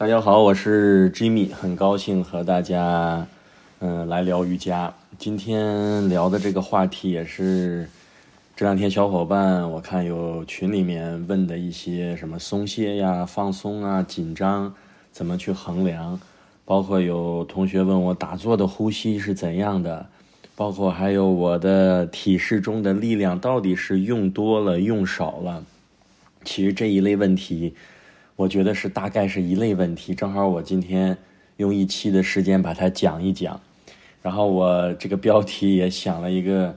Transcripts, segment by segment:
大家好，我是 Jimmy，很高兴和大家嗯来聊瑜伽。今天聊的这个话题也是这两天小伙伴我看有群里面问的一些什么松懈呀、放松啊、紧张怎么去衡量，包括有同学问我打坐的呼吸是怎样的，包括还有我的体式中的力量到底是用多了用少了。其实这一类问题。我觉得是大概是一类问题，正好我今天用一期的时间把它讲一讲，然后我这个标题也想了一个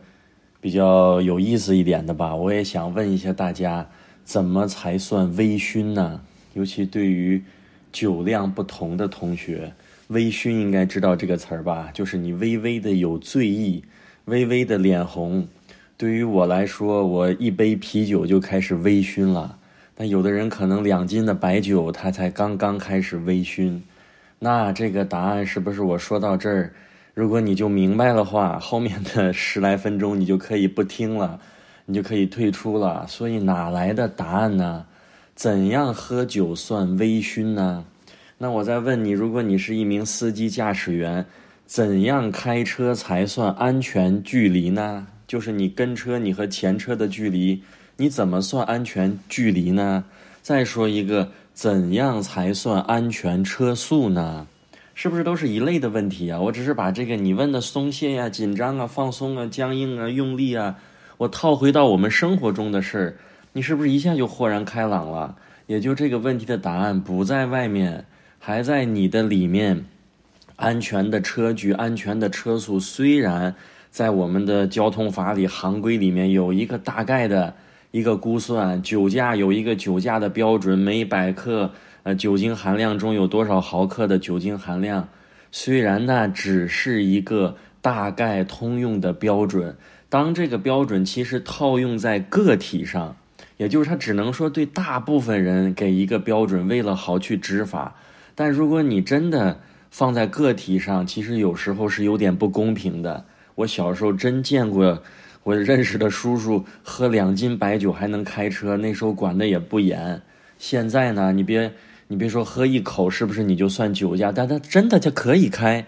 比较有意思一点的吧，我也想问一下大家，怎么才算微醺呢？尤其对于酒量不同的同学，微醺应该知道这个词儿吧？就是你微微的有醉意，微微的脸红。对于我来说，我一杯啤酒就开始微醺了。但有的人可能两斤的白酒，他才刚刚开始微醺，那这个答案是不是我说到这儿，如果你就明白的话，后面的十来分钟你就可以不听了，你就可以退出了。所以哪来的答案呢？怎样喝酒算微醺呢？那我再问你，如果你是一名司机驾驶员，怎样开车才算安全距离呢？就是你跟车，你和前车的距离。你怎么算安全距离呢？再说一个，怎样才算安全车速呢？是不是都是一类的问题啊？我只是把这个你问的松懈呀、紧张啊、放松啊、僵硬啊、用力啊，我套回到我们生活中的事儿，你是不是一下就豁然开朗了？也就这个问题的答案不在外面，还在你的里面。安全的车距、安全的车速，虽然在我们的交通法里、行规里面有一个大概的。一个估算酒驾有一个酒驾的标准，每百克呃酒精含量中有多少毫克的酒精含量？虽然那只是一个大概通用的标准，当这个标准其实套用在个体上，也就是它只能说对大部分人给一个标准，为了好去执法。但如果你真的放在个体上，其实有时候是有点不公平的。我小时候真见过。我认识的叔叔喝两斤白酒还能开车，那时候管的也不严。现在呢，你别你别说喝一口是不是你就算酒驾，但他真的就可以开。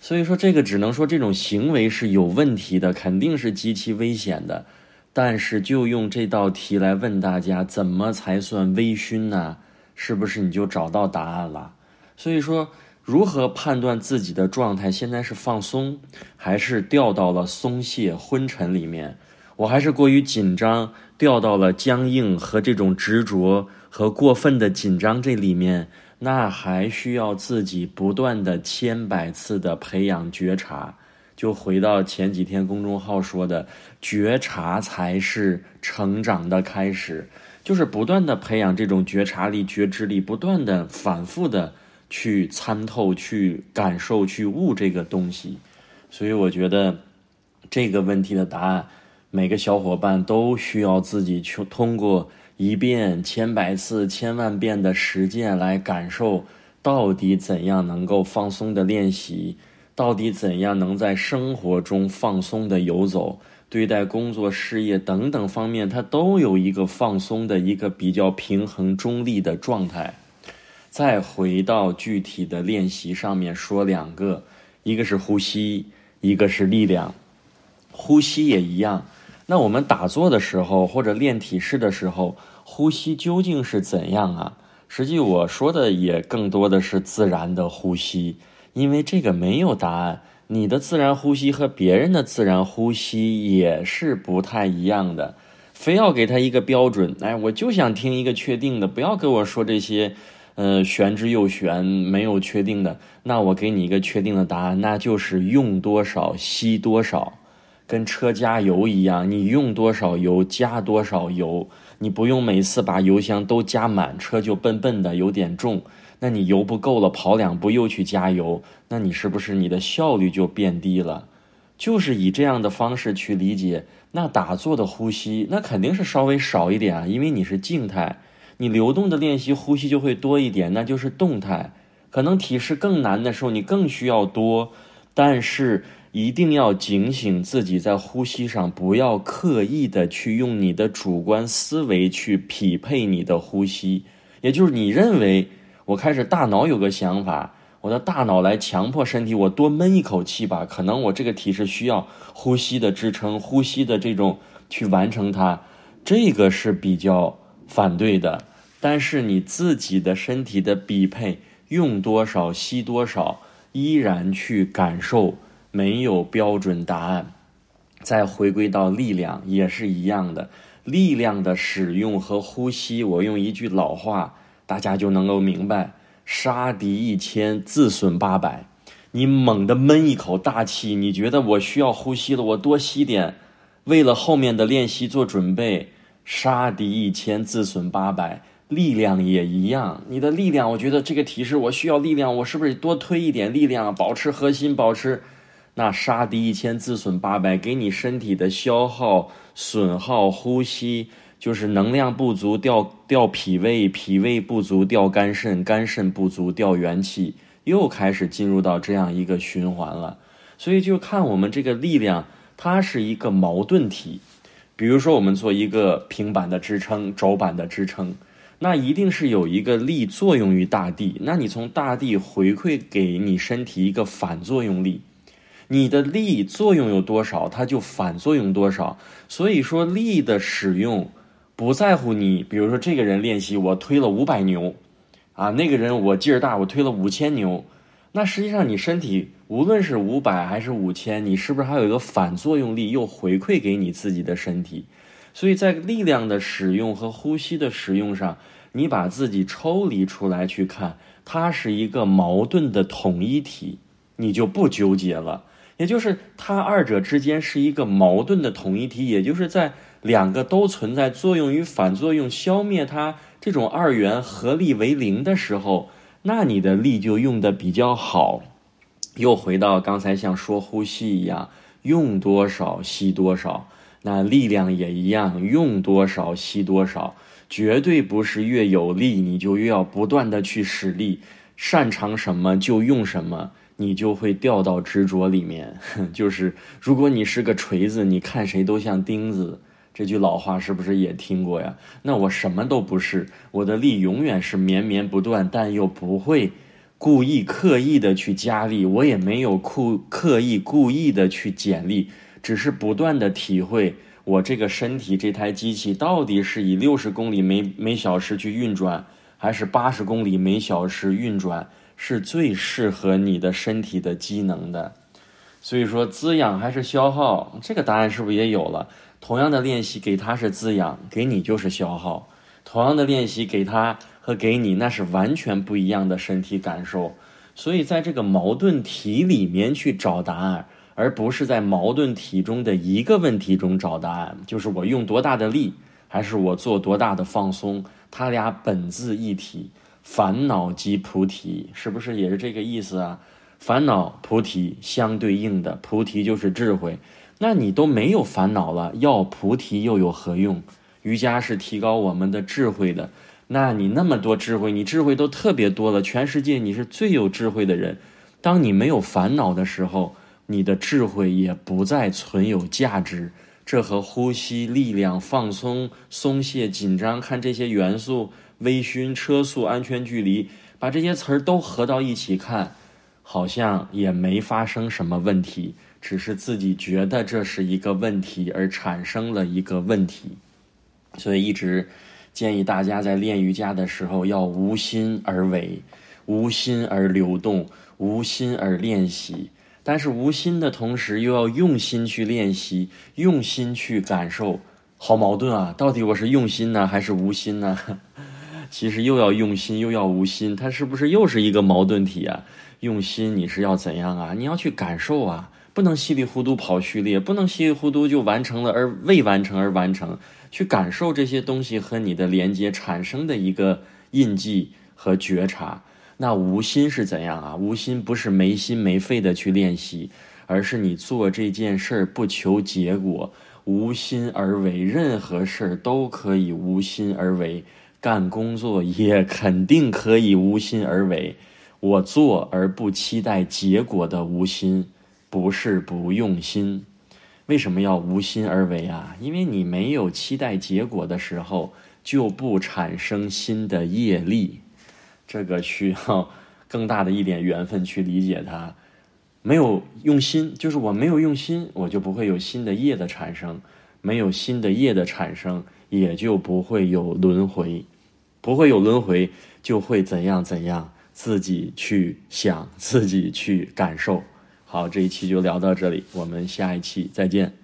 所以说这个只能说这种行为是有问题的，肯定是极其危险的。但是就用这道题来问大家，怎么才算微醺呢？是不是你就找到答案了？所以说。如何判断自己的状态现在是放松，还是掉到了松懈昏沉里面？我还是过于紧张，掉到了僵硬和这种执着和过分的紧张这里面？那还需要自己不断的千百次的培养觉察。就回到前几天公众号说的，觉察才是成长的开始，就是不断的培养这种觉察力、觉知力，不断的反复的。去参透、去感受、去悟这个东西，所以我觉得这个问题的答案，每个小伙伴都需要自己去通过一遍、千百次、千万遍的实践来感受，到底怎样能够放松的练习，到底怎样能在生活中放松的游走，对待工作、事业等等方面，它都有一个放松的一个比较平衡、中立的状态。再回到具体的练习上面说两个，一个是呼吸，一个是力量。呼吸也一样。那我们打坐的时候或者练体式的时候，呼吸究竟是怎样啊？实际我说的也更多的是自然的呼吸，因为这个没有答案。你的自然呼吸和别人的自然呼吸也是不太一样的。非要给他一个标准，哎，我就想听一个确定的，不要跟我说这些。呃，玄之又玄，没有确定的。那我给你一个确定的答案，那就是用多少吸多少，跟车加油一样，你用多少油加多少油。你不用每次把油箱都加满，车就笨笨的，有点重。那你油不够了，跑两步又去加油，那你是不是你的效率就变低了？就是以这样的方式去理解，那打坐的呼吸，那肯定是稍微少一点啊，因为你是静态。你流动的练习呼吸就会多一点，那就是动态。可能体式更难的时候，你更需要多，但是一定要警醒自己在呼吸上，不要刻意的去用你的主观思维去匹配你的呼吸。也就是你认为我开始大脑有个想法，我的大脑来强迫身体，我多闷一口气吧。可能我这个体是需要呼吸的支撑，呼吸的这种去完成它，这个是比较反对的。但是你自己的身体的匹配，用多少吸多少，依然去感受，没有标准答案。再回归到力量也是一样的，力量的使用和呼吸，我用一句老话，大家就能够明白：杀敌一千，自损八百。你猛地闷一口大气，你觉得我需要呼吸了，我多吸点，为了后面的练习做准备。杀敌一千，自损八百。力量也一样，你的力量，我觉得这个提示我需要力量，我是不是多推一点力量，保持核心，保持。那杀敌一千，自损八百，给你身体的消耗、损耗、呼吸，就是能量不足掉掉脾胃，脾胃不足掉肝肾，肝肾不足掉元气，又开始进入到这样一个循环了。所以就看我们这个力量，它是一个矛盾体。比如说我们做一个平板的支撑、轴板的支撑，那一定是有一个力作用于大地，那你从大地回馈给你身体一个反作用力。你的力作用有多少，它就反作用多少。所以说，力的使用不在乎你。比如说，这个人练习我推了五百牛，啊，那个人我劲儿大，我推了五千牛。那实际上你身体无论是五百还是五千，你是不是还有一个反作用力又回馈给你自己的身体？所以在力量的使用和呼吸的使用上，你把自己抽离出来去看，它是一个矛盾的统一体，你就不纠结了。也就是它二者之间是一个矛盾的统一体，也就是在两个都存在作用与反作用，消灭它这种二元合力为零的时候，那你的力就用的比较好。又回到刚才像说呼吸一样，用多少吸多少，那力量也一样，用多少吸多少，绝对不是越有力你就越要不断的去使力，擅长什么就用什么。你就会掉到执着里面，就是如果你是个锤子，你看谁都像钉子。这句老话是不是也听过呀？那我什么都不是，我的力永远是绵绵不断，但又不会故意刻意的去加力，我也没有故刻意故意的去减力，只是不断的体会我这个身体这台机器到底是以六十公里每每小时去运转，还是八十公里每小时运转。是最适合你的身体的机能的，所以说滋养还是消耗，这个答案是不是也有了？同样的练习给他是滋养，给你就是消耗；同样的练习给他和给你那是完全不一样的身体感受。所以在这个矛盾体里面去找答案，而不是在矛盾体中的一个问题中找答案，就是我用多大的力，还是我做多大的放松，它俩本自一体。烦恼即菩提，是不是也是这个意思啊？烦恼菩提相对应的，菩提就是智慧。那你都没有烦恼了，要菩提又有何用？瑜伽是提高我们的智慧的。那你那么多智慧，你智慧都特别多了，全世界你是最有智慧的人。当你没有烦恼的时候，你的智慧也不再存有价值。这和呼吸、力量、放松、松懈、紧张，看这些元素。微醺、车速、安全距离，把这些词儿都合到一起看，好像也没发生什么问题，只是自己觉得这是一个问题而产生了一个问题。所以一直建议大家在练瑜伽的时候要无心而为，无心而流动，无心而练习。但是无心的同时又要用心去练习，用心去感受，好矛盾啊！到底我是用心呢，还是无心呢？其实又要用心又要无心，它是不是又是一个矛盾体啊？用心你是要怎样啊？你要去感受啊，不能稀里糊涂跑序列，不能稀里糊涂就完成了而未完成而完成，去感受这些东西和你的连接产生的一个印记和觉察。那无心是怎样啊？无心不是没心没肺的去练习，而是你做这件事儿不求结果，无心而为，任何事儿都可以无心而为。干工作也肯定可以无心而为，我做而不期待结果的无心，不是不用心。为什么要无心而为啊？因为你没有期待结果的时候，就不产生新的业力。这个需要 更大的一点缘分去理解它。没有用心，就是我没有用心，我就不会有新的业的产生，没有新的业的产生，也就不会有轮回，不会有轮回，就会怎样怎样，自己去想，自己去感受。好，这一期就聊到这里，我们下一期再见。